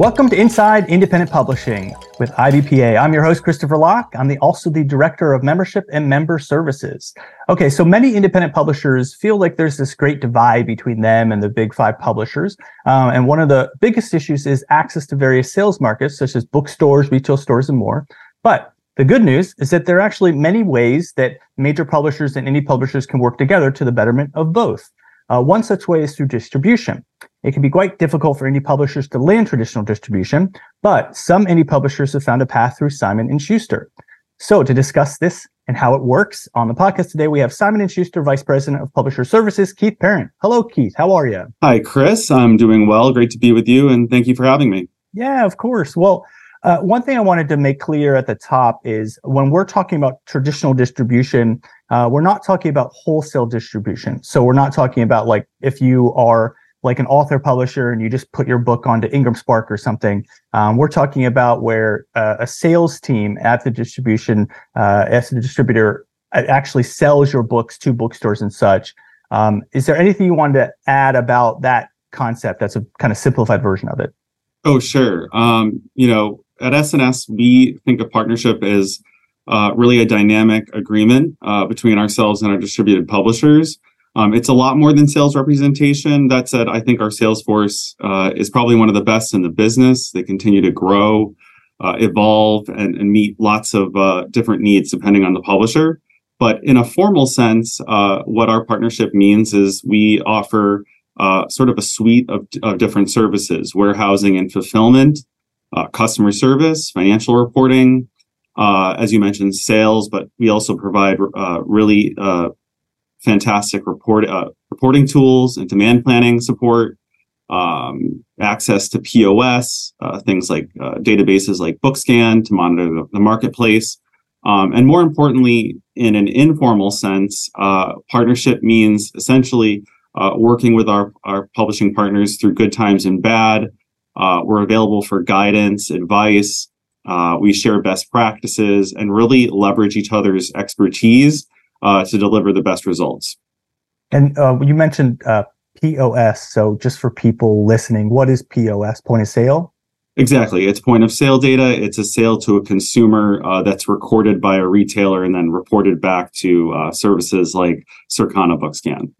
Welcome to Inside Independent Publishing with IBPA. I'm your host, Christopher Locke. I'm the, also the Director of Membership and Member Services. Okay, so many independent publishers feel like there's this great divide between them and the big five publishers. Um, and one of the biggest issues is access to various sales markets, such as bookstores, retail stores, and more. But the good news is that there are actually many ways that major publishers and indie publishers can work together to the betterment of both. Uh, one such way is through distribution. It can be quite difficult for indie publishers to land traditional distribution, but some indie publishers have found a path through Simon and Schuster. So to discuss this and how it works on the podcast today, we have Simon and Schuster Vice President of Publisher Services, Keith Parent. Hello, Keith. How are you? Hi, Chris. I'm doing well. Great to be with you, and thank you for having me. Yeah, of course. Well, uh, one thing I wanted to make clear at the top is when we're talking about traditional distribution, uh, we're not talking about wholesale distribution. So we're not talking about like if you are like an author publisher and you just put your book onto Ingram Spark or something. Um, we're talking about where uh, a sales team at the distribution, uh, as the distributor, uh, actually sells your books to bookstores and such. Um, is there anything you wanted to add about that concept? That's a kind of simplified version of it. Oh, sure. Um, you know, at SNS, we think a partnership is uh, really a dynamic agreement uh, between ourselves and our distributed publishers. Um, it's a lot more than sales representation. That said, I think our sales force uh, is probably one of the best in the business. They continue to grow, uh, evolve, and, and, meet lots of uh, different needs depending on the publisher. But in a formal sense, uh, what our partnership means is we offer uh, sort of a suite of, of, different services warehousing and fulfillment, uh, customer service, financial reporting, as you mentioned, sales, but we also provide really fantastic report uh, reporting tools and demand planning support, um, access to POS, uh, things like uh, databases like Bookscan to monitor the, the marketplace. Um, and more importantly, in an informal sense, uh, partnership means essentially uh, working with our, our publishing partners through good times and bad. Uh, we're available for guidance, advice. we share best practices and really leverage each other's expertise uh, to deliver the best results. And uh, you mentioned uh, POS. So, just for people listening, what is POS? Point of sale? Exactly. It's point of sale data. It's a sale to a consumer uh, that's recorded by a retailer and then reported back to uh, services like Circana Bookscan.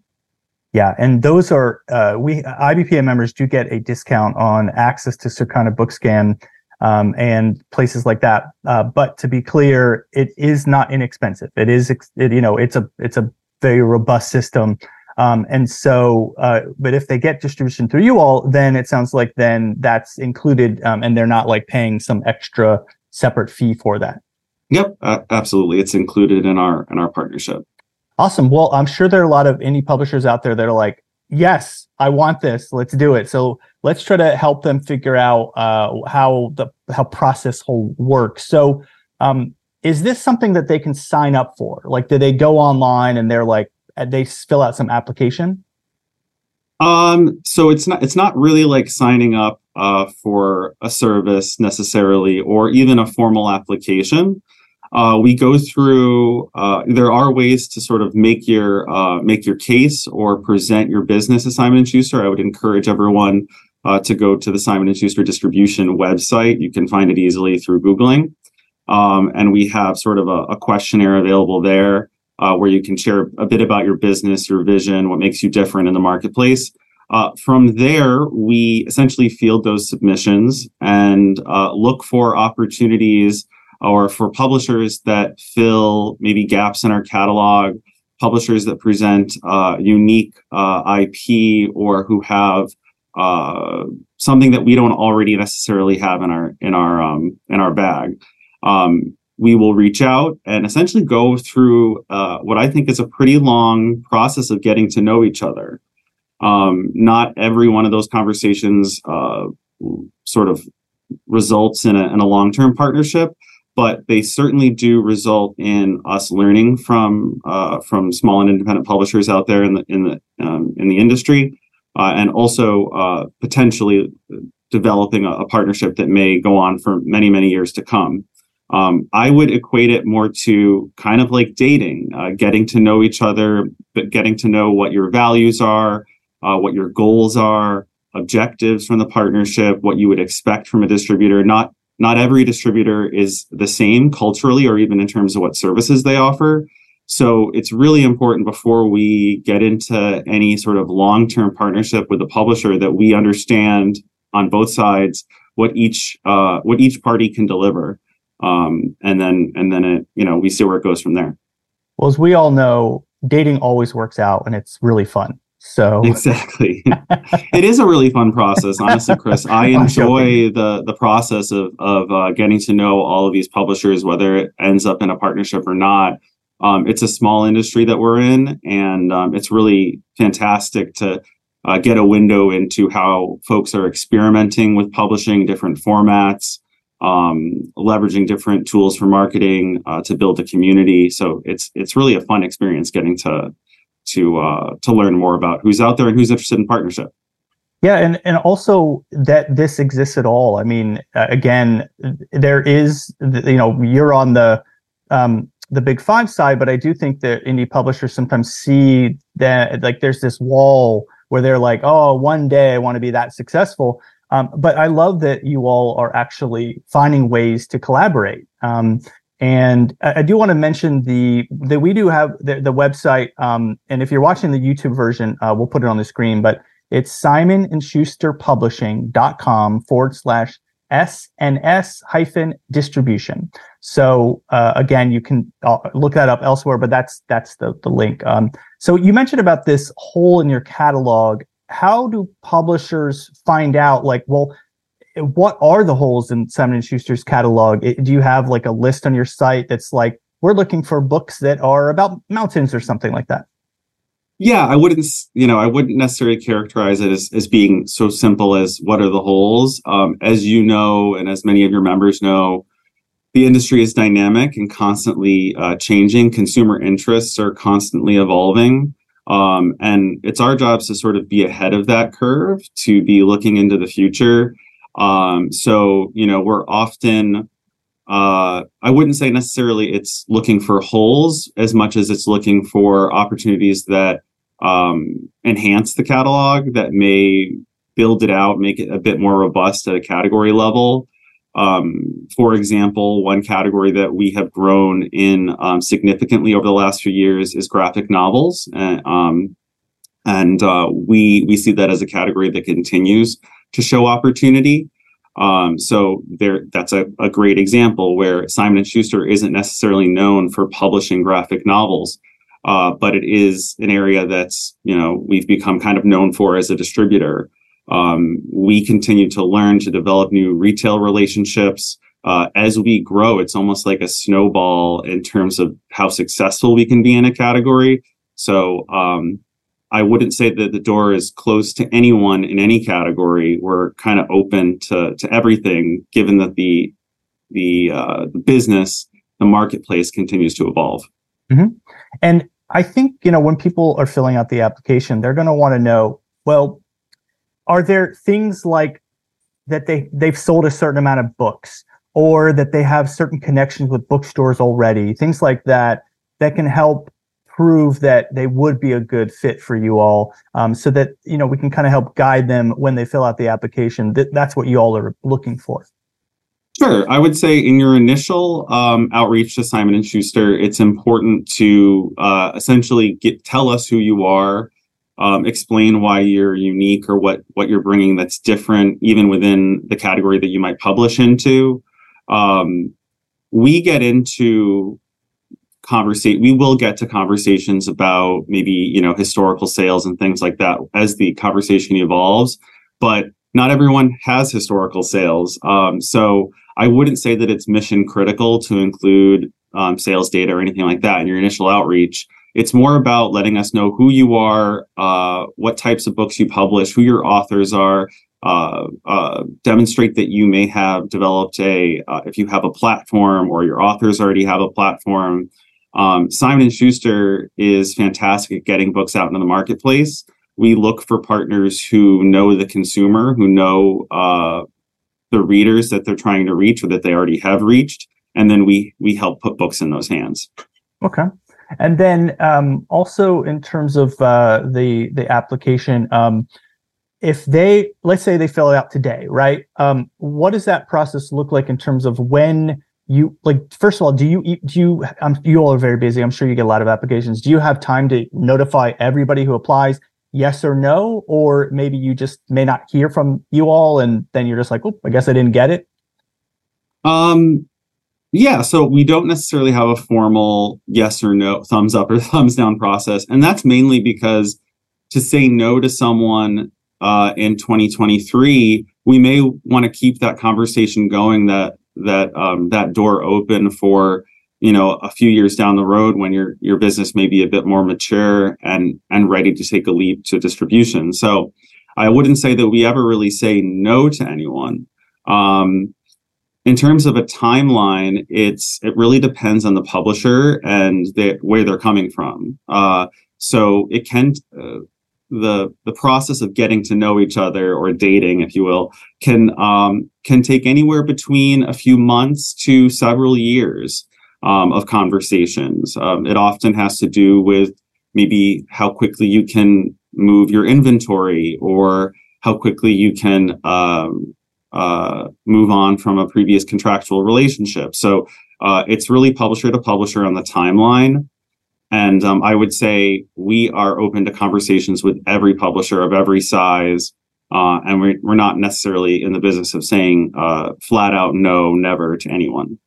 Yeah, and those are uh, we IBPA members do get a discount on access to Circana Bookscan um, and places like that. Uh, but to be clear, it is not inexpensive. It is, it, you know, it's a it's a very robust system. Um, and so, uh, but if they get distribution through you all, then it sounds like then that's included, um, and they're not like paying some extra separate fee for that. Yep, uh, absolutely. It's included in our in our partnership. Awesome. Well, I'm sure there are a lot of indie publishers out there that are like, yes, I want this. Let's do it. So let's try to help them figure out uh, how the how process whole works. So, um, is this something that they can sign up for? Like, do they go online and they're like uh, they fill out some application? Um, so it's not it's not really like signing up uh, for a service necessarily, or even a formal application. Uh, we go through. Uh, there are ways to sort of make your uh, make your case or present your business as Simon and Schuster. I would encourage everyone uh, to go to the Simon and Schuster distribution website. You can find it easily through googling, um, and we have sort of a, a questionnaire available there uh, where you can share a bit about your business, your vision, what makes you different in the marketplace. Uh, from there, we essentially field those submissions and look for opportunities or for publishers that fill maybe gaps in our catalog, publishers that present uh, unique uh, IP or who have uh, something that we don't already necessarily have in our in our um, in our bag. Um, we will reach out and essentially go through uh, what I think is a pretty long process of getting to know each other. Um, not every one of those conversations uh, sort of results in a, in a long-term partnership but they certainly do result in us learning from uh, from small and independent publishers out there in the in the um, in the industry, uh, and also uh, potentially developing a, a, partnership that may go on for many many years to come. Um, I would equate it more to kind of like dating, uh, getting to know each other, but getting to know what your values are, uh, what your goals are, objectives from the partnership, what you would expect from a distributor. Not not every distributor is the same culturally or even in terms of what services they offer. So it's really important before we get into any sort of long-term partnership with a publisher that we understand on both sides what each uh, what each party can deliver, um, and then and then it you know we see where it goes from there. Well, as we all know, dating always works out, and it's really fun. So exactly, it is a really fun process. Honestly, Chris, I enjoy the the process of of uh, getting to know all of these publishers, whether it ends up in a partnership or not. Um, it's a small industry that we're in, and um, it's really fantastic to uh, get a window into how folks are experimenting with publishing different formats, um, leveraging different tools for marketing uh, to build a community. So it's it's really a fun experience getting to to uh, to learn more about who's out there and who's interested in partnership. Yeah, and and also that this exists at all. I mean, uh, again, there is you know you're on the um, the big five side, but I do think that indie publishers sometimes see that like there's this wall where they're like, oh, one day I want to be that successful. Um, but I love that you all are actually finding ways to collaborate. Um, and I, I, do want to mention the that we do have the, the website. Um, and if you're watching the YouTube version, uh, we'll put it on the screen. But it's Simon and Schuster Publishing.com forward slash SNS hyphen distribution. So uh, again, you can uh, look that up elsewhere, but that's that's the the link. Um, so you mentioned about this hole in your catalog. How do publishers find out? Like, well, what are the holes in Simon and Schuster's catalog? Do you have like a list on your site that's like we're looking for books that are about mountains or something like that? Yeah, I wouldn't, you know, I wouldn't necessarily characterize it as, as being so simple as what are the holes. Um, as you know, and as many of your members know, the industry is dynamic and constantly uh, changing. Consumer interests are constantly evolving. Um, and it's our jobs to sort of be ahead of that curve, to be looking into the future. Um, so, you know, we're often, uh, I wouldn't say necessarily it's looking for holes as much as it's looking for opportunities that um, enhance the catalog that may build it out, make it a bit more robust at a category level. Um, for example, one category that we have grown in um, significantly over the last few years is graphic novels, and, um, and uh, we we see that as a category that continues to show opportunity. Um, so there, that's a, a great example where Simon and Schuster isn't necessarily known for publishing graphic novels, uh, but it is an area that's you know we've become kind of known for as a distributor. Um, we continue to learn to develop new retail relationships. Uh, as we grow, it's almost like a snowball in terms of how successful we can be in a category. So um, I wouldn't say that the door is closed to anyone in any category. We're kind of open to to everything, given that the the, uh, the business, the marketplace continues to evolve. Mm-hmm. And I think, you know, when people are filling out the application, they're going to want to know, well, are there things like that they, they've sold a certain amount of books or that they have certain connections with bookstores already, things like that, that can help prove that they would be a good fit for you all um, so that, you know, we can kind of help guide them when they fill out the application. Th- that's what you all are looking for. Sure. I would say in your initial um, outreach to Simon and Schuster, it's important to uh, essentially get tell us who you are, um, explain why you're unique or what what you're bringing that's different, even within the category that you might publish into. Um, we get into conversation. We will get to conversations about maybe you know historical sales and things like that as the conversation evolves, but not everyone has historical sales. Um, so I wouldn't say that it's mission critical to include um, sales data or anything like that in your initial outreach. It's more about letting us know who you are, uh, what types of books you publish, who your authors are, uh, uh, demonstrate that you may have developed a, uh, if you have a platform or your authors already have a platform. Um, Simon and Schuster is fantastic at getting books out into the marketplace. We look for partners who know the consumer, who know uh, the readers that they're trying to reach or that they already have reached and then we we help put books in those hands okay and then um, also in terms of uh, the the application um, if they let's say they fill it out today, right? Um, what does that process look like in terms of when you like? First of all, do you do you? Um, you all are very busy. I'm sure you get a lot of applications. Do you have time to notify everybody who applies? Yes or no, or maybe you just may not hear from you all, and then you're just like, oh, I guess I didn't get it. Um, yeah, so we don't necessarily have a formal yes or no, thumbs up or thumbs down process. And that's mainly because to say no to someone uh, in 2023, we may want to keep that conversation going, that that um, that door open for you know a few years down the road when your your business may be a bit more mature and and ready to take a leap to distribution. So I wouldn't say that we ever really say no to anyone. Um, in terms of a timeline, it's it really depends on the publisher and the, where they're coming from. Uh, so it can uh, the the process of getting to know each other or dating, if you will, can um, can take anywhere between a few months to several years um, of conversations. Um, it often has to do with maybe how quickly you can move your inventory or how quickly you can um, uh, move on from a previous contractual relationship. So uh, it's really publisher to publisher on the timeline. And um, I would say we are open to conversations with every publisher of every size. Uh, and we're, we're not necessarily in the business of saying uh, flat out no, never to anyone.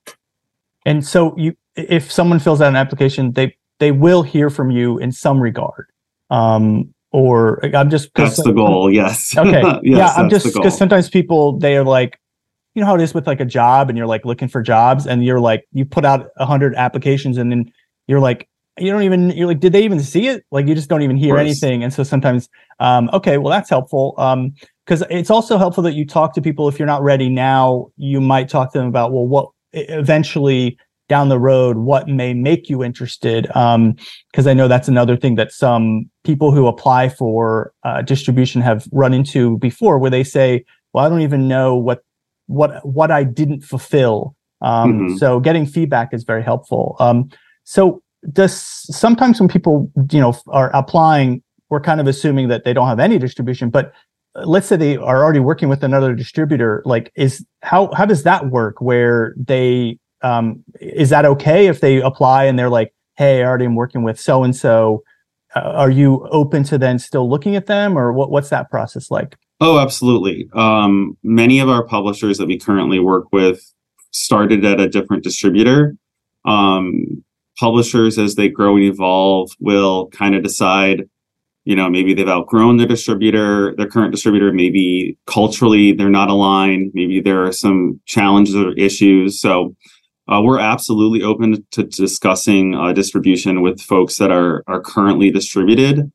And so you, if someone fills out an application, they they will hear from you in some regard. Um, or I'm just that's the goal. Yes. Okay. yes, yeah. I'm just because sometimes people they are like, you know how it is with like a job, and you're like looking for jobs, and you're like you put out a hundred applications, and then you're like you don't even you're like did they even see it? Like you just don't even hear anything. And so sometimes um okay well that's helpful. Um because it's also helpful that you talk to people. If you're not ready now you might talk to them about well what eventually down the road what may make you interested. Um because i know that's another thing that some people who apply for uh, distribution have run into before where they say well i don't even know what what what i didn't fulfill. Um mm-hmm. so getting feedback is very helpful. Um so does sometimes when people you know are applying we're kind of assuming that they don't have any distribution but uh, let's say they are already working with another distributor like is how how does that work where they um, is that okay if they apply and they're like, hey, I already am working with so and so? Are you open to then still looking at them, or what, what's that process like? Oh, absolutely. Um, many of our publishers that we currently work with started at a different distributor. Um, publishers, as they grow and evolve, will kind of decide, you know, maybe they've outgrown their distributor, their current distributor, maybe culturally they're not aligned, maybe there are some challenges or issues. So uh, we're absolutely open to discussing uh, distribution with folks that are are currently distributed.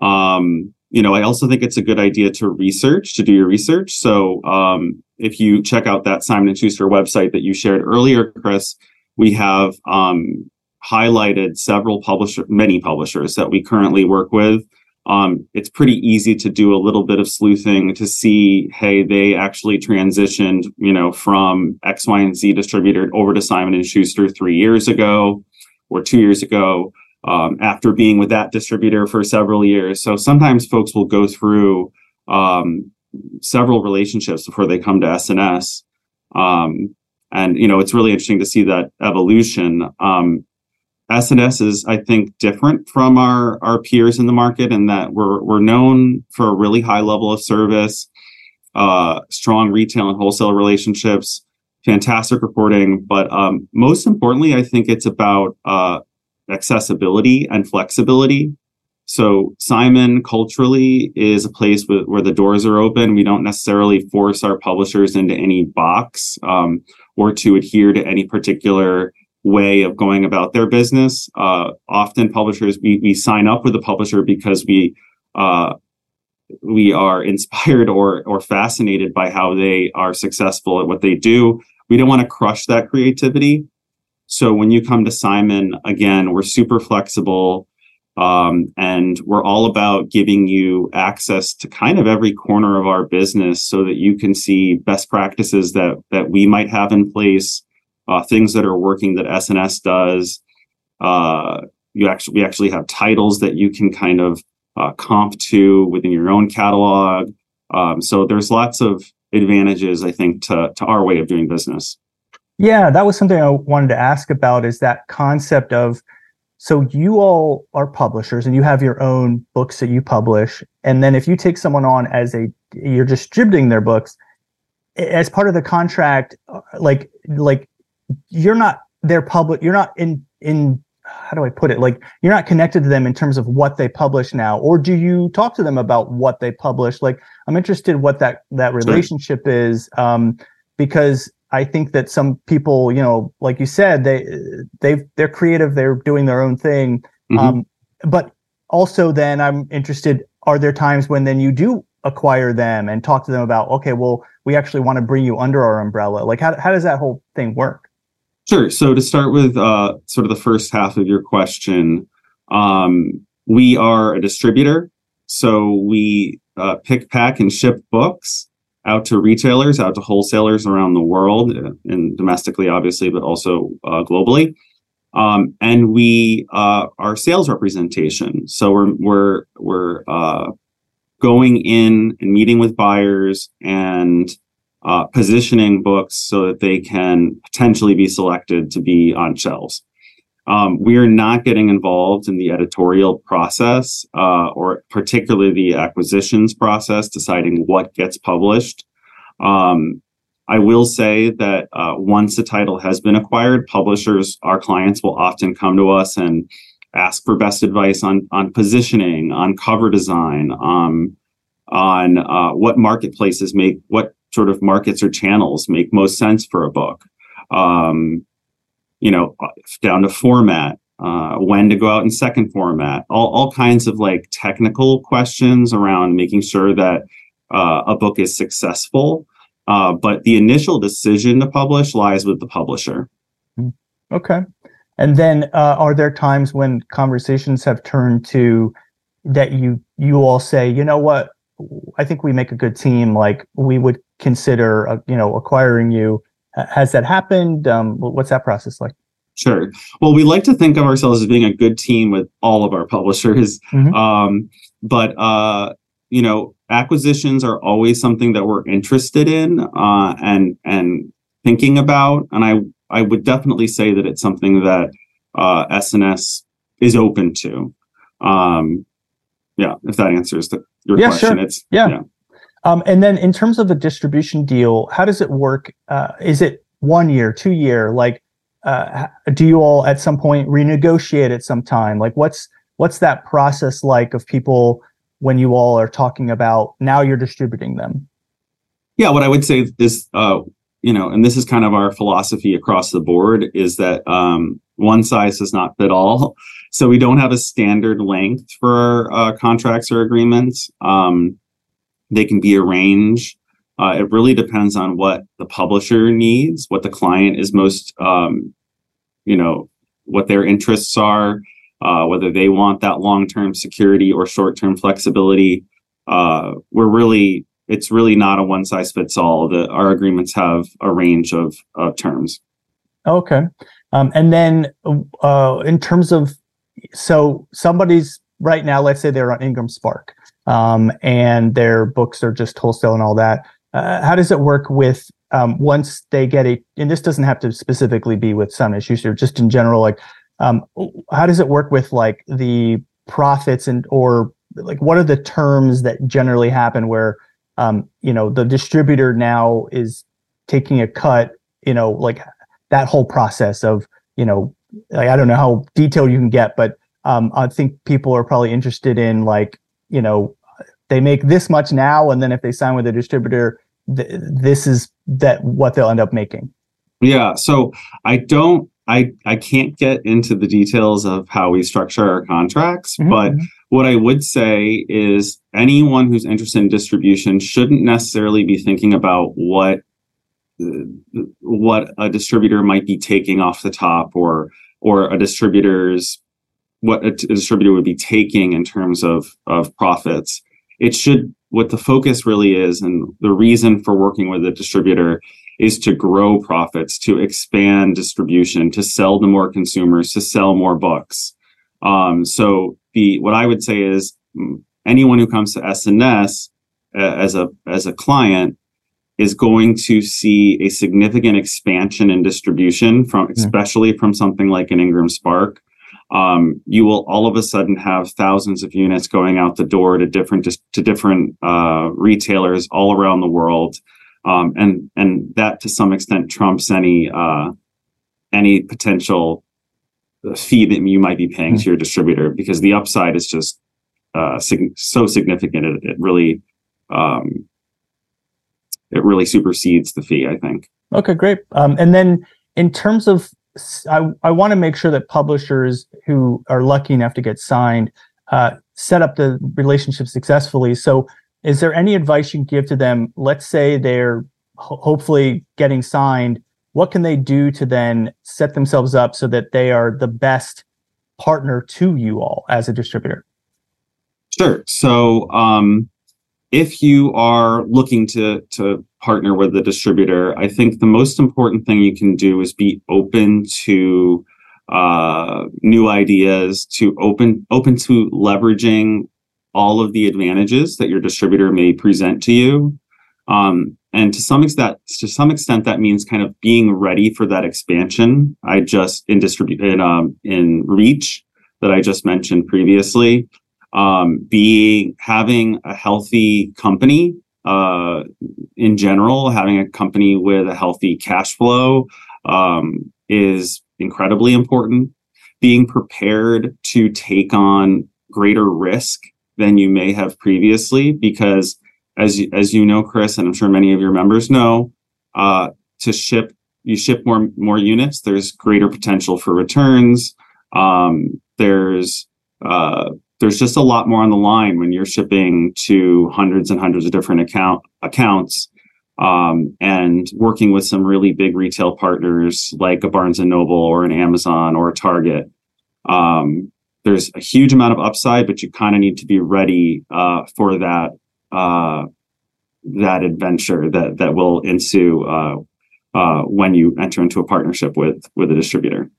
Um, you know, I also think it's a good idea to research to do your research. So um, if you check out that Simon and Schuster website that you shared earlier, Chris, we have um, highlighted several publisher, many publishers that we currently work with um, it's pretty easy to do a little bit of sleuthing to see, hey, they actually transitioned, you know, from X, Y, and Z distributor over to Simon and Schuster three years ago or two years ago um, after being with that distributor for several years. So sometimes folks will go through um, several relationships before they come to SNS. Um, and you know, it's really interesting to see that evolution. Um, SNS is, I think, different from our our peers in the market in that we're we're known for a really high level of service, uh, strong retail and wholesale relationships, fantastic reporting, but um, most importantly, I think it's about uh, accessibility and flexibility. So Simon culturally is a place where the doors are open. We don't necessarily force our publishers into any box um, or to adhere to any particular way of going about their business. Uh, often publishers, we, we sign up with a publisher because we, uh, we are inspired or, or fascinated by how they are successful at what they do. We don't want to crush that creativity. So when you come to Simon, again, we're super flexible. Um, and we're all about giving you access to kind of every corner of our business so that you can see best practices that that we might have in place uh, things that are working that SNS does. Uh, you actually we actually have titles that you can kind of uh, comp to within your own catalog. Um, so there's lots of advantages, I think, to to our way of doing business. Yeah, that was something I wanted to ask about. Is that concept of so you all are publishers and you have your own books that you publish, and then if you take someone on as a you're distributing their books as part of the contract, uh, like like you're not their public, you're not in in how do I put it? Like you're not connected to them in terms of what they publish now, or do you talk to them about what they publish? Like I'm interested what that that relationship sure. is, um, because I think that some people, you know, like you said, they they they're creative, they're doing their own thing, mm-hmm. um, but also then I'm interested. Are there times when then you do acquire them and talk to them about, okay, well, we actually want to bring you under our umbrella? Like how how does that whole thing work? Sure. So to start with, uh, sort of the first half of your question, um, we are a distributor. So we uh, pick, pack, and ship books out to retailers, out to wholesalers around the world, uh, and domestically, obviously, but also uh, globally. Um, and we uh, are sales representation. So we're we're we're uh, going in and meeting with buyers and uh, positioning books so that they can potentially be selected to be on shelves. Um, we are not getting involved in the editorial process uh, or particularly the acquisitions process, deciding what gets published. Um, I will say that uh, once a title has been acquired, publishers, our clients will often come to us and ask for best advice on on positioning, on cover design, um, on uh, what marketplaces make what sort of markets or channels make most sense for a book. Um, you know, down to format, uh, when to go out in second format, all, all kinds of like technical questions around making sure that uh, a book is successful. Uh, but the initial decision to publish lies with the publisher. Hmm. Okay. And then uh, are there times when conversations have turned to that you you all say, you know what, I think we make a good team. Like we would consider, uh, you know, acquiring you. Has that happened? Um, what's that process like? Sure. Well, we like to think of ourselves as being a good team with all of our publishers. Mm-hmm. Um, but uh, you know, acquisitions are always something that we're interested in uh, and and thinking about. And I I would definitely say that it's something that uh, SNS is open to. Um, yeah, if that answers the, your yeah, question, sure. it's yeah. yeah. Um, and then in terms of the distribution deal, how does it work? Uh, is it one year, two year? Like, uh, do you all at some point renegotiate at some time? Like, what's what's that process like of people when you all are talking about now you're distributing them? Yeah, what I would say is, uh, you know, and this is kind of our philosophy across the board is that um, one size does not fit all. So we don't have a standard length for uh, contracts or agreements. Um, they can be arranged. Uh, it really depends on what the publisher needs, what the client is most, um, you know, what their interests are, uh, whether they want that long-term security or short-term flexibility. Uh, we're really, it's really not a one-size-fits-all. The, our agreements have a range of, of terms. Okay, um, and then uh, in terms of, so somebody's right now, let's say they're on Ingram Spark um, and their books are just wholesale and all that. Uh, how does it work with um, once they get a? And this doesn't have to specifically be with some issues or just in general. Like, um, how does it work with like the profits and or like what are the terms that generally happen where um, you know the distributor now is taking a cut? You know, like that whole process of you know, like, I don't know how detailed you can get, but um, I think people are probably interested in like you know they make this much now, and then if they sign with a distributor, th- this is that what they'll end up making. Yeah. So I don't. I, I can't get into the details of how we structure our contracts, mm-hmm. but mm-hmm. what I would say is anyone who's interested in distribution shouldn't necessarily be thinking about what what a distributor might be taking off the top or or a distributor's what a, t- a distributor would be taking in terms of of profits it should what the focus really is and the reason for working with a distributor is to grow profits to expand distribution to sell to more consumers to sell more books um, so the what i would say is anyone who comes to sns as a as a client is going to see a significant expansion in distribution from especially from something like an Ingram Spark. Um, you will all of a sudden have thousands of units going out the door to different to different uh, retailers all around the world, um, and and that to some extent trumps any uh, any potential fee that you might be paying mm-hmm. to your distributor because the upside is just uh, sig- so significant it, it really um, it really supersedes the fee, I think. Okay, great. Um, and then in terms of, I, I want to make sure that publishers who are lucky enough to get signed uh, set up the relationship successfully. So, is there any advice you can give to them? Let's say they're ho- hopefully getting signed. What can they do to then set themselves up so that they are the best partner to you all as a distributor? Sure. So, um, if you are looking to to partner with a distributor, I think the most important thing you can do is be open to uh, new ideas, to open open to leveraging all of the advantages that your distributor may present to you. Um, and to some extent, to some extent, that means kind of being ready for that expansion. I just in distribute in um, in reach that I just mentioned previously um, being having a healthy company uh, in general, having a company with a healthy cash flow um, is incredibly important. Being prepared to take on greater risk than you may have previously, because as you, as you know, Chris, and I'm sure many of your members know, uh, to ship you ship more more units. There's greater potential for returns. Um, there's uh, there's just a lot more on the line when you're shipping to hundreds and hundreds of different account accounts um, and working with some really big retail partners like a Barnes and Noble or an Amazon or a Target. Um, there's a huge amount of upside, but you kind of need to be ready uh, for that uh, that adventure that that will ensue uh, uh when you enter into a partnership with with a distributor.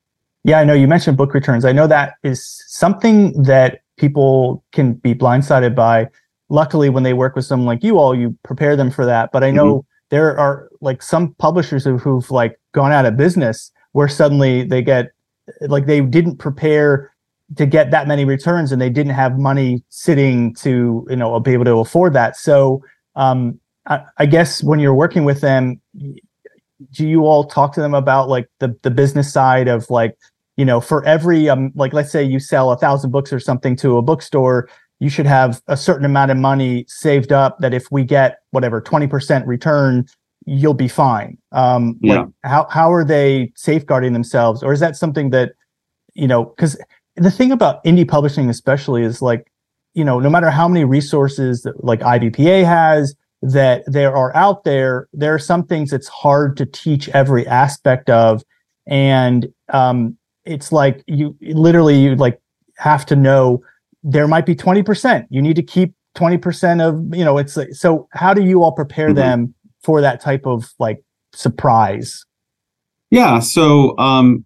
Yeah, I know you mentioned book returns. I know that is something that people can be blindsided by. Luckily, when they work with someone like you all, you prepare them for that. But I know mm-hmm. there are like some publishers who, who've like gone out of business where suddenly they get like they didn't prepare to get that many returns and they didn't have money sitting to you know be able to afford that. So um, I, I guess when you're working with them, do you all talk to them about like the the business side of like you know for every um like let's say you sell a thousand books or something to a bookstore you should have a certain amount of money saved up that if we get whatever 20% return you'll be fine. Um yeah. like how how are they safeguarding themselves? Or is that something that you know because the thing about indie publishing especially is like you know no matter how many resources that like IBPA has that there are out there there are some things it's hard to teach every aspect of. And um it's like you literally you like have to know there might be 20%. You need to keep 20% of, you know, it's like, so how do you all prepare mm-hmm. them for that type of like surprise? Yeah. So, um,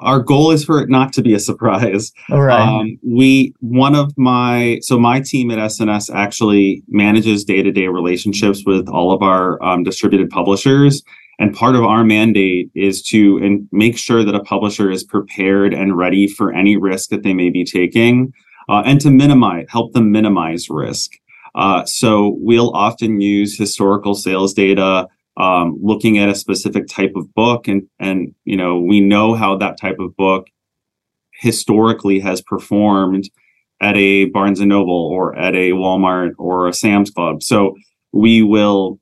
our goal is for it not to be a surprise. All right. Um, we one of my so my team at SNS actually manages day to day relationships with all of our um, distributed publishers, and part of our mandate is to in, make sure that a publisher is prepared and ready for any risk that they may be taking uh, and to minimize, help them minimize risk. Uh, so we'll often use historical sales data, um, looking at a specific type of book, and and you know we know how that type of book historically has performed at a Barnes and Noble or at a Walmart or a Sam's Club. So we will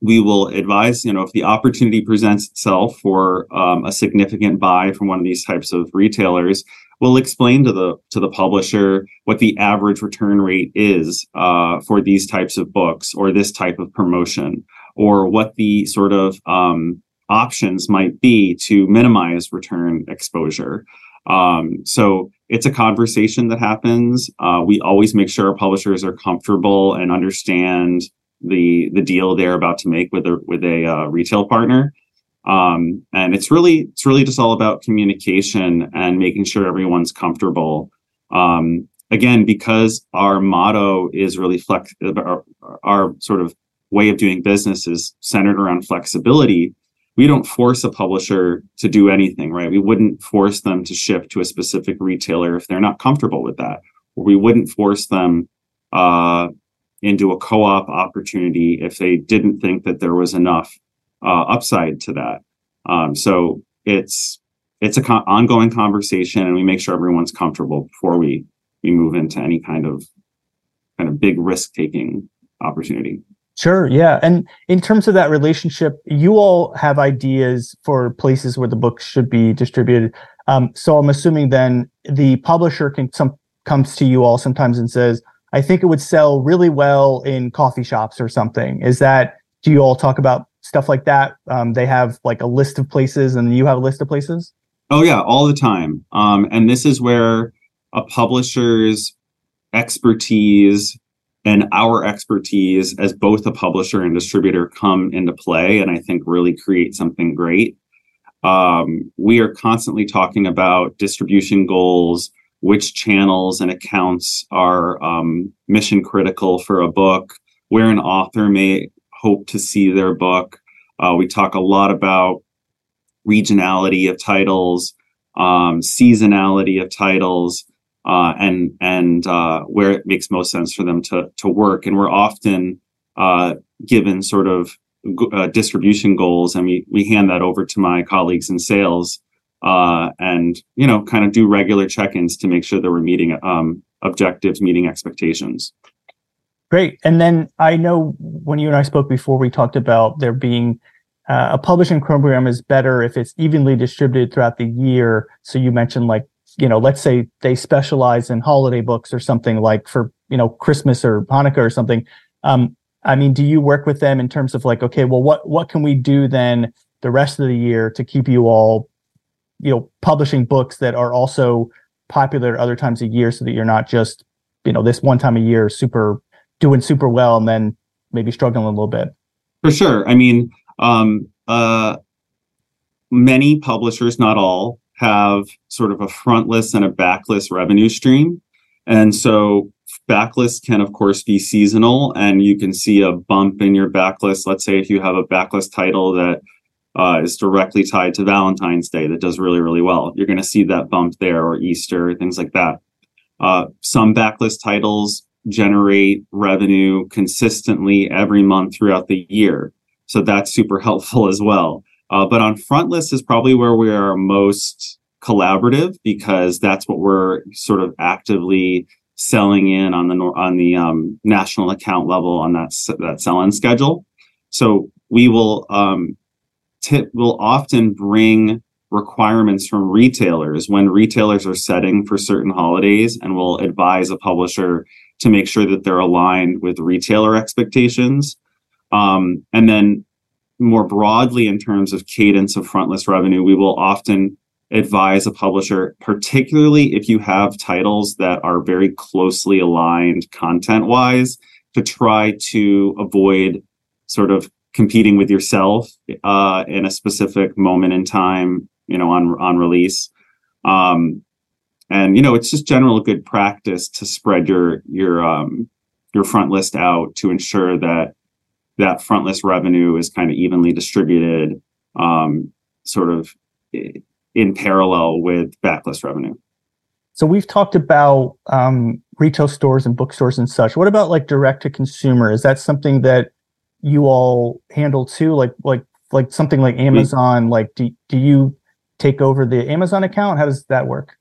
we will advise, you know, if the opportunity presents itself for um, a significant buy from one of these types of retailers, we'll explain to the to the publisher what the average return rate is uh, for these types of books or this type of promotion, or what the sort of um, options might be to minimize return exposure. Um, so it's a conversation that happens. Uh, we always make sure our publishers are comfortable and understand the the deal they're about to make with a with a uh, retail partner. Um, and it's really it's really just all about communication and making sure everyone's comfortable. Um, again, because our motto is really flex, our, our sort of way of doing business is centered around flexibility. We don't force a publisher to do anything, right? We wouldn't force them to ship to a specific retailer if they're not comfortable with that. Or we wouldn't force them uh, into a co-op opportunity if they didn't think that there was enough uh, upside to that. Um, so it's it's a con- ongoing conversation, and we make sure everyone's comfortable before we we move into any kind of kind of big risk taking opportunity. Sure, yeah. And in terms of that relationship, you all have ideas for places where the book should be distributed. Um, so I'm assuming then the publisher can some comes to you all sometimes and says, I think it would sell really well in coffee shops or something. Is that do you all talk about stuff like that? Um, they have like a list of places and you have a list of places? Oh yeah, all the time. Um, and this is where a publisher's expertise and our expertise as both a publisher and distributor come into play and i think really create something great um, we are constantly talking about distribution goals which channels and accounts are um, mission critical for a book where an author may hope to see their book uh, we talk a lot about regionality of titles um, seasonality of titles uh, and and uh, where it makes most sense for them to to work. And we're often uh, given sort of uh, distribution goals, and we we hand that over to my colleagues in sales, uh, and you know, kind of do regular check-ins to make sure that we're meeting um, objectives, meeting expectations. Great. And then I know when you and I spoke before, we talked about there being uh, a publishing program is better if it's evenly distributed throughout the year. So you mentioned like you know, let's say they specialize in holiday books or something like for, you know, Christmas or Hanukkah or something. Um, I mean, do you work with them in terms of like, okay, well, what, what can we do then the rest of the year to keep you all, you know, publishing books that are also popular other times a year so that you're not just, you know, this one time a year super doing super well and then maybe struggling a little bit? For sure. I mean, um, uh, many publishers, not all, have sort of a frontlist and a backlist revenue stream. And so backlist can of course be seasonal and you can see a bump in your backlist. Let's say if you have a backlist title that uh, is directly tied to Valentine's Day that does really, really well, you're going to see that bump there or Easter, things like that. Uh, some backlist titles generate revenue consistently every month throughout the year. So that's super helpful as well. Uh, but on frontlist is probably where we are most collaborative because that's what we're sort of actively selling in on the on the um, national account level on that that sell-in schedule. So we will um, tip will often bring requirements from retailers when retailers are setting for certain holidays and will advise a publisher to make sure that they're aligned with retailer expectations. Um, and then more broadly in terms of cadence of frontlist revenue, we will often advise a publisher, particularly if you have titles that are very closely aligned content wise, to try to avoid sort of competing with yourself uh, in a specific moment in time, you know, on on release. Um, and you know, it's just general good practice to spread your your um, your front list out to ensure that that front list revenue is kind of evenly distributed, um, sort of in parallel with backlist revenue. So we've talked about um, retail stores and bookstores and such. What about like direct to consumer? Is that something that you all handle too? Like like like something like Amazon? Like do do you take over the Amazon account? How does that work?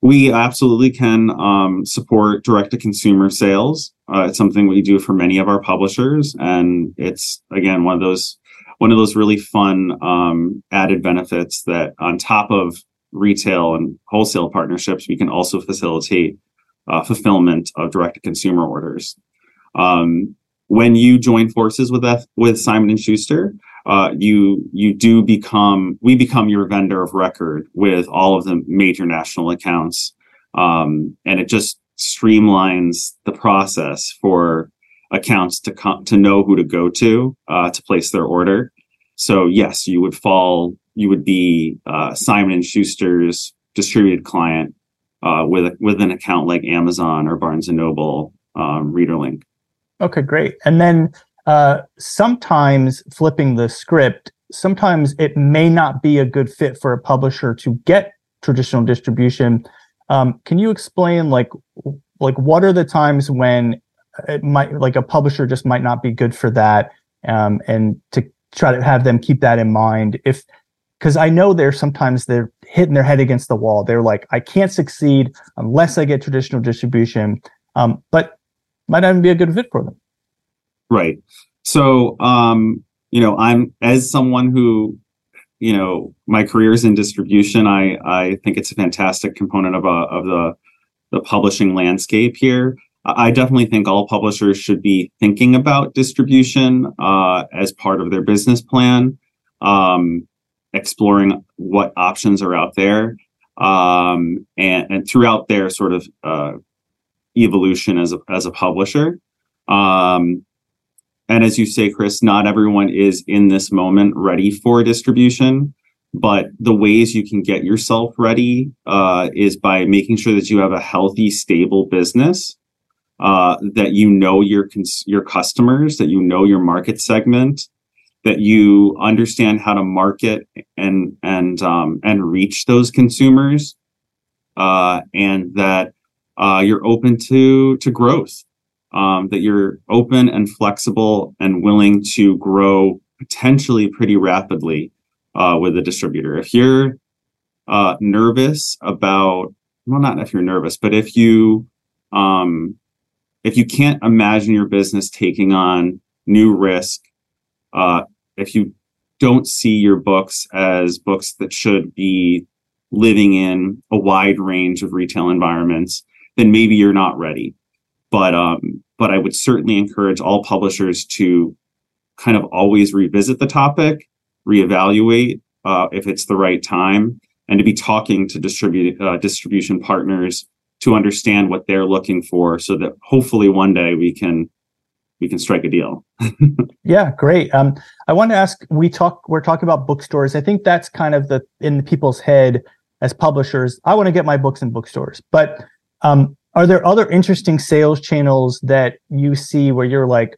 We absolutely can um, support direct to consumer sales. Uh, it's something we do for many of our publishers, and it's again one of those one of those really fun um, added benefits that on top of retail and wholesale partnerships, we can also facilitate uh, fulfillment of direct to consumer orders. Um, when you join forces with F- with Simon and Schuster, uh, you you do become we become your vendor of record with all of the major national accounts, um, and it just streamlines the process for accounts to come to know who to go to uh, to place their order. So yes, you would fall. You would be uh, Simon and Schuster's distributed client uh, with with an account like Amazon or Barnes and Noble, um, ReaderLink. Okay, great. And then uh, sometimes flipping the script, sometimes it may not be a good fit for a publisher to get traditional distribution. Um, can you explain like like what are the times when it might like a publisher just might not be good for that, um, and to try to have them keep that in mind if because I know they're sometimes they're hitting their head against the wall. They're like, I can't succeed unless I get traditional distribution. Um, but might even be a good fit for them. Right. So, um, you know, I'm as someone who, you know, my career is in distribution. I I think it's a fantastic component of a, uh, of the the publishing landscape here. I definitely think all publishers should be thinking about distribution uh, as part of their business plan, um, exploring what options are out there, um, and, and, throughout their sort of uh, evolution as a as a publisher. Um, and as you say, Chris, not everyone is in this moment ready for distribution. But the ways you can get yourself ready uh, is by making sure that you have a healthy, stable business, uh, that you know your cons- your customers, that you know your market segment, that you understand how to market and and um, and reach those consumers, uh, and that uh, you're open to to growth um, that you're open and flexible and willing to grow potentially pretty rapidly uh, with a distributor. If you're uh, nervous about, well, not if you're nervous, but if you um, if you can't imagine your business taking on new risk, uh, if you don't see your books as books that should be living in a wide range of retail environments, then maybe you're not ready. But um, but I would certainly encourage all publishers to kind of always revisit the topic, reevaluate uh, if it's the right time, and to be talking to distribute uh, distribution partners to understand what they're looking for, so that hopefully one day we can we can strike a deal. yeah, great. Um, I want to ask. We talk. We're talking about bookstores. I think that's kind of the in people's head as publishers. I want to get my books in bookstores, but um, are there other interesting sales channels that you see where you're like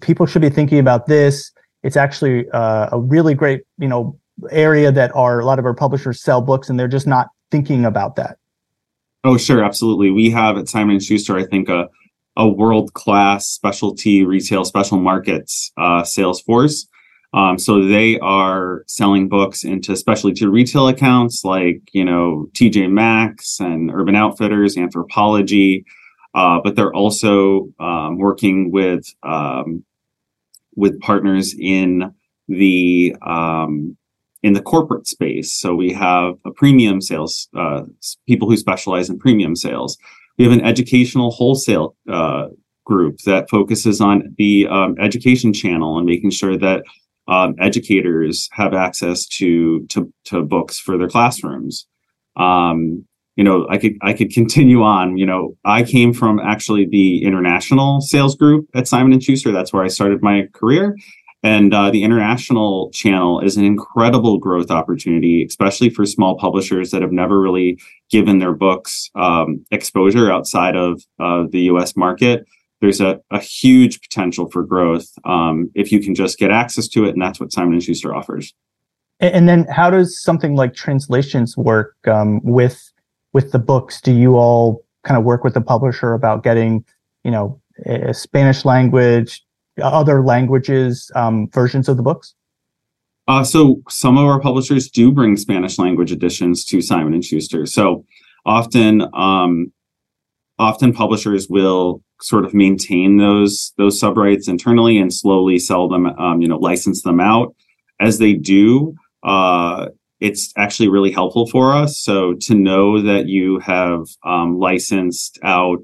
people should be thinking about this. It's actually uh, a really great you know area that our a lot of our publishers sell books and they're just not thinking about that oh sure. Absolutely. We have at simon and schuster i think a, a world class specialty retail special markets uh, sales force um, so they are selling books into especially to retail accounts like you know TJ Maxx and Urban Outfitters, Anthropologie, uh, but they're also um, working with um, with partners in the um, in the corporate space. So we have a premium sales uh, people who specialize in premium sales. We have an educational wholesale uh, group that focuses on the um, education channel and making sure that um, educators have access to, to to books for their classrooms. Um, you know, I could I could continue on. You know, I came from actually the international sales group at Simon and Schuster. That's where I started my career. And uh, the international channel is an incredible growth opportunity, especially for small publishers that have never really given their books um, exposure outside of uh, the U.S. market there's a, a huge potential for growth um, if you can just get access to it, and that's what Simon and Schuster offers. And then, how does something like translations work um, with with the books? Do you all kind of work with the publisher about getting, you know, a Spanish language, other languages um, versions of the books? Uh, so some of our publishers do bring Spanish language editions to Simon and Schuster. So often, um, often publishers will sort of maintain those those sub rights internally and slowly sell them, um, you know, license them out. As they do, uh, it's actually really helpful for us. So to know that you have um, licensed out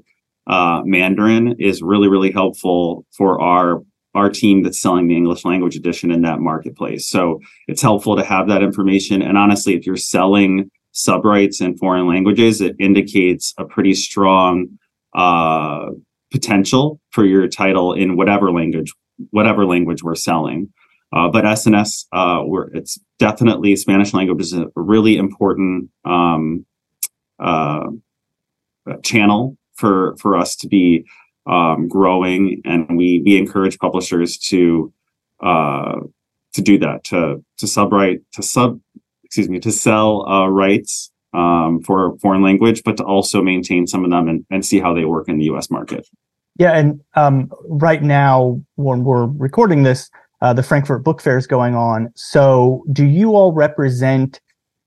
uh, Mandarin is really really helpful for our our team that's selling the English language edition in that marketplace. So it's helpful to have that information. And honestly, if you're selling sub rights in foreign languages, it indicates a pretty strong uh, potential for your title in whatever language whatever language we're selling. Uh, but S&S, uh, it's definitely Spanish language is a really important um, uh, channel for for us to be um, growing, and we we encourage publishers to uh, to do that to to subwrite to sub excuse me to sell uh, rights um, for foreign language, but to also maintain some of them and, and see how they work in the U.S. market. Yeah, and um, right now when we're recording this, uh, the Frankfurt Book Fair is going on. So, do you all represent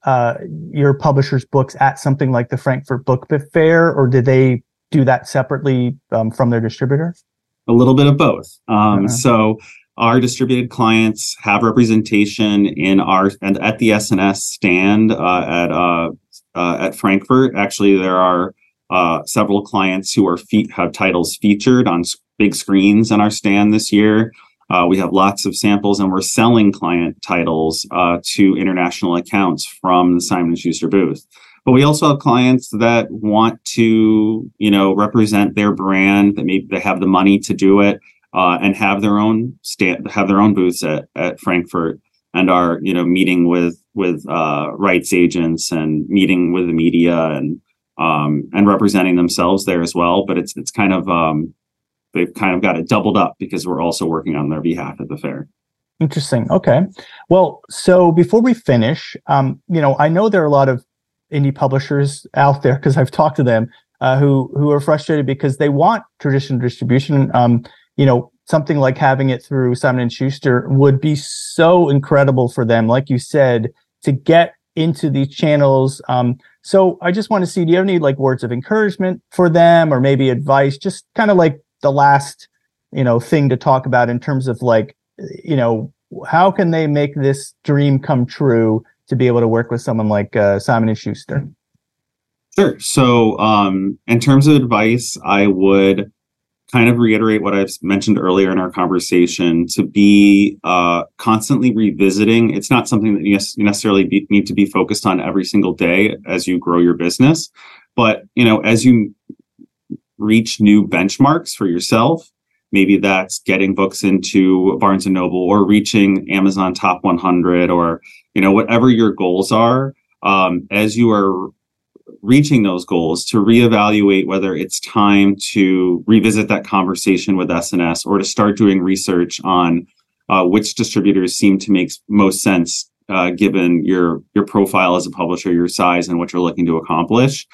uh, your publisher's books at something like the Frankfurt Book Fair, or do they do that separately um, from their distributor? A little bit of both. Um, uh-huh. So, our distributed clients have representation in our and at the S&S stand uh, at uh, uh, at Frankfurt. Actually, there are uh, several clients who are have titles featured on big screens in our stand this year. Uh, we have lots of samples, and we're selling client titles uh, to international accounts from the Simon and Schuster booth. But we also have clients that want to, you know, represent their brand. That maybe they have the money to do it uh, and have their own stand, have their own booths at, at Frankfurt, and are, you know, meeting with with uh, rights agents and meeting with the media and um, and representing themselves there as well. But it's it's kind of um, they've kind of got it doubled up because we're also working on their behalf at the fair. Interesting. Okay. Well, so before we finish, um, you know, I know there are a lot of indie publishers out there because I've talked to them uh, who who are frustrated because they want traditional distribution. Um, you know, something like having it through Simon and Schuster would be so incredible for them, like you said, to get into these channels. Um, so I just want to see, do you have any like words of encouragement for them or maybe advice? Just kind of like the last you know thing to talk about in terms of like you know how can they make this dream come true to be able to work with someone like uh, Simon and Schuster? Sure. So, um, in terms of advice, I would kind of reiterate what I've mentioned earlier in our conversation to be uh, constantly revisiting. It's not something that you necessarily be, need to be focused on every single day as you grow your business, but you know, as you reach new benchmarks for yourself. Maybe that's getting books into Barnes and Noble or reaching Amazon top 100 or, you know, whatever your goals are. Um, as you are reaching those goals to reevaluate whether it's time to revisit that conversation with S&S or to start doing research on uh, which distributors seem to make most sense uh, given your your profile as a publisher, your size, and what you're looking to accomplish.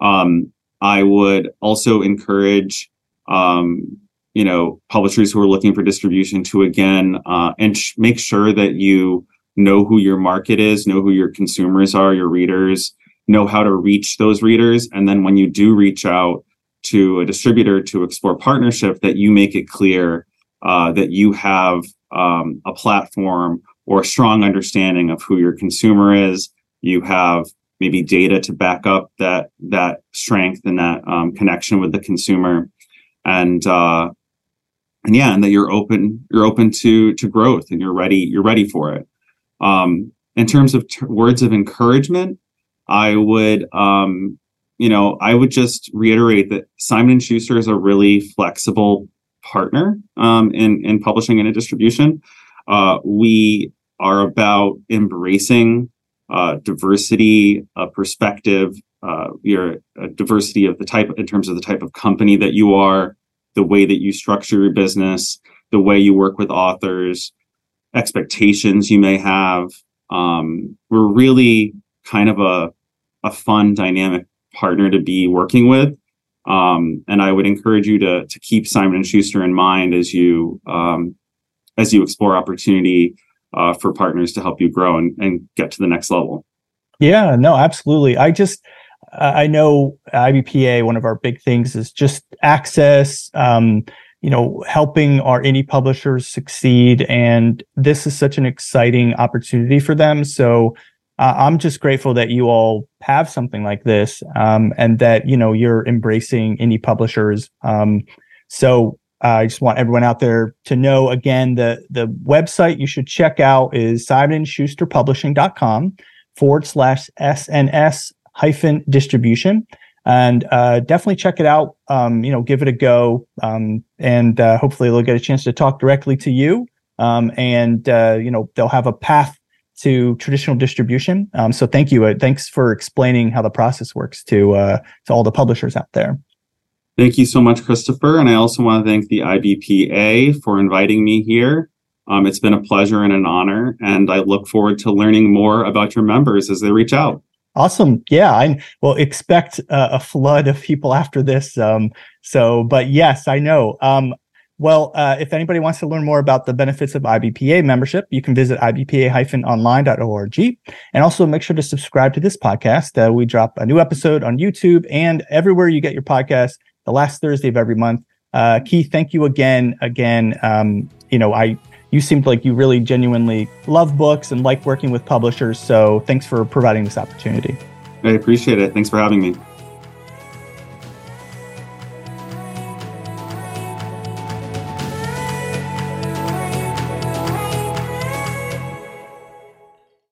Um, I would also encourage, um, you know, publishers who are looking for distribution to again uh, and sh- make sure that you know who your market is, know who your consumers are, your readers, know how to reach those readers, and then when you do reach out to a distributor to explore partnership, that you make it clear uh, that you have um, a platform or a strong understanding of who your consumer is. You have maybe data to back up that that strength and that um, connection with the consumer. And uh, and yeah and that you're open you're open to to growth and you're ready you're ready for it. Um, in terms of t- words of encouragement i would um, you know i would just reiterate that simon and schuster is a really flexible partner um, in in publishing and in distribution uh, we are about embracing uh, diversity of perspective, uh, your uh, diversity of the type in terms of the type of company that you are, the way that you structure your business, the way you work with authors, expectations you may have. Um, we're really kind of a a fun, dynamic partner to be working with. Um, and I would encourage you to to keep Simon and Schuster in mind as you um, as you explore opportunity uh, for partners to help you grow and, and get to the next level. Yeah, no, absolutely. I just, I know IBPA, one of our big things is just access, um, you know, helping our indie publishers succeed. And this is such an exciting opportunity for them. So uh, I'm just grateful that you all have something like this um, and that, you know, you're embracing indie publishers. Um, so uh, I just want everyone out there to know again the the website you should check out is simonschusterpublishing.com forward slash SNS hyphen distribution. And uh, definitely check it out. Um, you know, give it a go, um, and uh, hopefully they'll get a chance to talk directly to you. Um, and uh, you know, they'll have a path to traditional distribution. Um, so thank you. Uh, thanks for explaining how the process works to uh, to all the publishers out there. Thank you so much, Christopher. And I also want to thank the IBPA for inviting me here. Um, it's been a pleasure and an honor, and I look forward to learning more about your members as they reach out. Awesome. Yeah, I will expect uh, a flood of people after this. Um, so, but yes, I know. Um, well, uh, if anybody wants to learn more about the benefits of IBPA membership, you can visit ibpa-online.org. And also make sure to subscribe to this podcast. Uh, we drop a new episode on YouTube and everywhere you get your podcast the last Thursday of every month. Uh, Keith, thank you again. Again, um, you know, I you seemed like you really genuinely love books and like working with publishers. So thanks for providing this opportunity. I appreciate it. Thanks for having me.